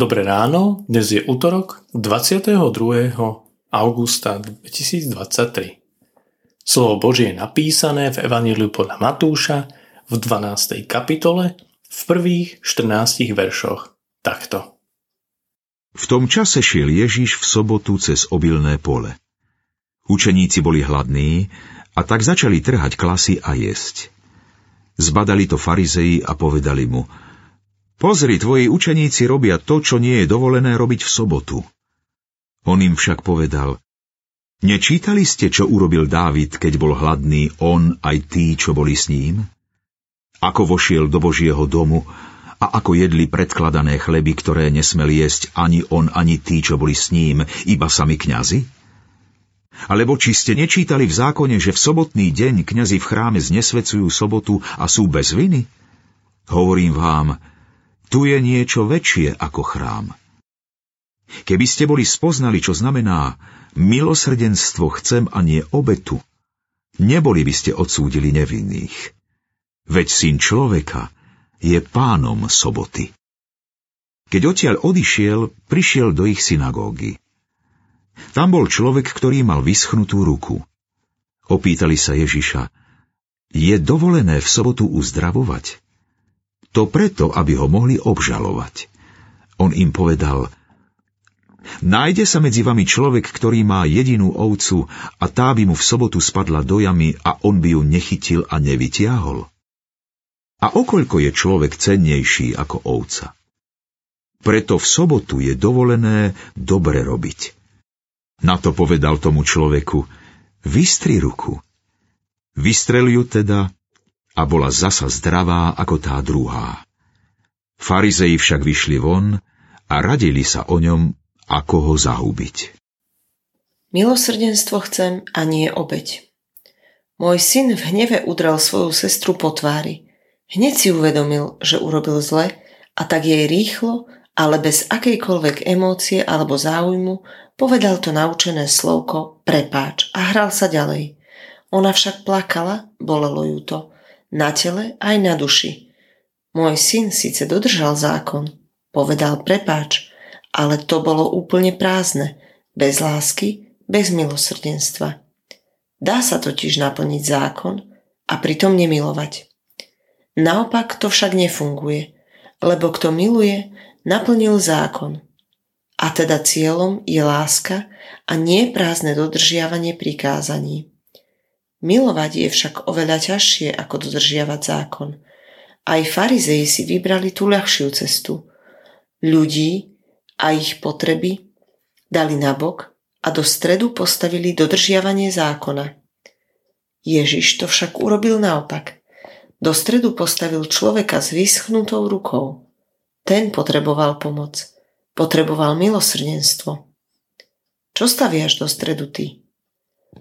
Dobré ráno, dnes je útorok 22. augusta 2023. Slovo Božie je napísané v Evaníliu podľa Matúša v 12. kapitole v prvých 14 veršoch takto. V tom čase šiel Ježiš v sobotu cez obilné pole. Učeníci boli hladní a tak začali trhať klasy a jesť. Zbadali to farizei a povedali mu – Pozri, tvoji učeníci robia to, čo nie je dovolené robiť v sobotu. On im však povedal, Nečítali ste, čo urobil Dávid, keď bol hladný, on aj tí, čo boli s ním? Ako vošiel do Božieho domu a ako jedli predkladané chleby, ktoré nesmeli jesť ani on, ani tí, čo boli s ním, iba sami kňazi? Alebo či ste nečítali v zákone, že v sobotný deň kňazi v chráme znesvecujú sobotu a sú bez viny? Hovorím vám, tu je niečo väčšie ako chrám. Keby ste boli spoznali, čo znamená milosrdenstvo chcem a nie obetu, neboli by ste odsúdili nevinných. Veď syn človeka je pánom soboty. Keď odtiaľ odišiel, prišiel do ich synagógy. Tam bol človek, ktorý mal vyschnutú ruku. Opýtali sa Ježiša, je dovolené v sobotu uzdravovať? To preto, aby ho mohli obžalovať. On im povedal, Nájde sa medzi vami človek, ktorý má jedinú ovcu a tá by mu v sobotu spadla do jamy a on by ju nechytil a nevytiahol. A okoľko je človek cennejší ako ovca? Preto v sobotu je dovolené dobre robiť. Na to povedal tomu človeku, vystri ruku. Vystrel ju teda a bola zasa zdravá ako tá druhá. Farizei však vyšli von a radili sa o ňom, ako ho zahubiť. Milosrdenstvo chcem a nie obeď. Môj syn v hneve udrel svoju sestru po tvári. Hneď si uvedomil, že urobil zle a tak jej rýchlo, ale bez akejkoľvek emócie alebo záujmu povedal to naučené slovko prepáč a hral sa ďalej. Ona však plakala, bolelo ju to na tele aj na duši. Môj syn síce dodržal zákon, povedal prepáč, ale to bolo úplne prázdne, bez lásky, bez milosrdenstva. Dá sa totiž naplniť zákon a pritom nemilovať. Naopak to však nefunguje, lebo kto miluje, naplnil zákon. A teda cieľom je láska a nie prázdne dodržiavanie prikázaní. Milovať je však oveľa ťažšie ako dodržiavať zákon. Aj farizei si vybrali tú ľahšiu cestu. Ľudí a ich potreby dali nabok a do stredu postavili dodržiavanie zákona. Ježiš to však urobil naopak. Do stredu postavil človeka s vyschnutou rukou. Ten potreboval pomoc. Potreboval milosrdenstvo. Čo staviaš do stredu ty?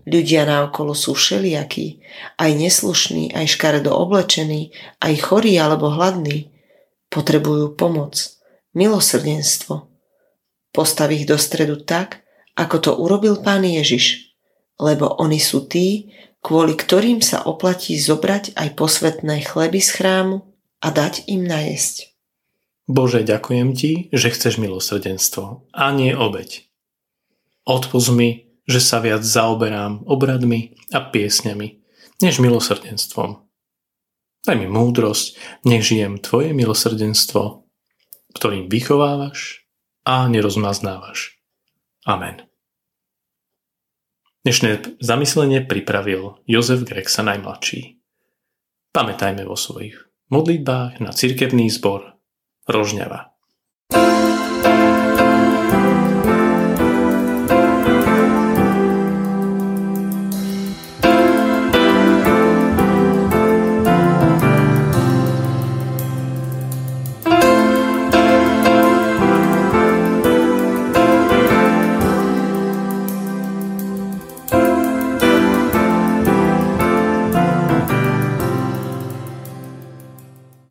Ľudia naokolo sú všelijakí, aj neslušní, aj škaredo oblečení, aj chorí alebo hladní. Potrebujú pomoc, milosrdenstvo. Postav ich do stredu tak, ako to urobil pán Ježiš, lebo oni sú tí, kvôli ktorým sa oplatí zobrať aj posvetné chleby z chrámu a dať im najesť. Bože, ďakujem Ti, že chceš milosrdenstvo a nie obeď. Odpoz mi, že sa viac zaoberám obradmi a piesňami, než milosrdenstvom. Daj mi múdrosť, nech žijem Tvoje milosrdenstvo, ktorým vychovávaš a nerozmaznávaš. Amen. Dnešné zamyslenie pripravil Jozef Greksa najmladší. Pamätajme vo svojich modlitbách na cirkevný zbor Rožňava. thank you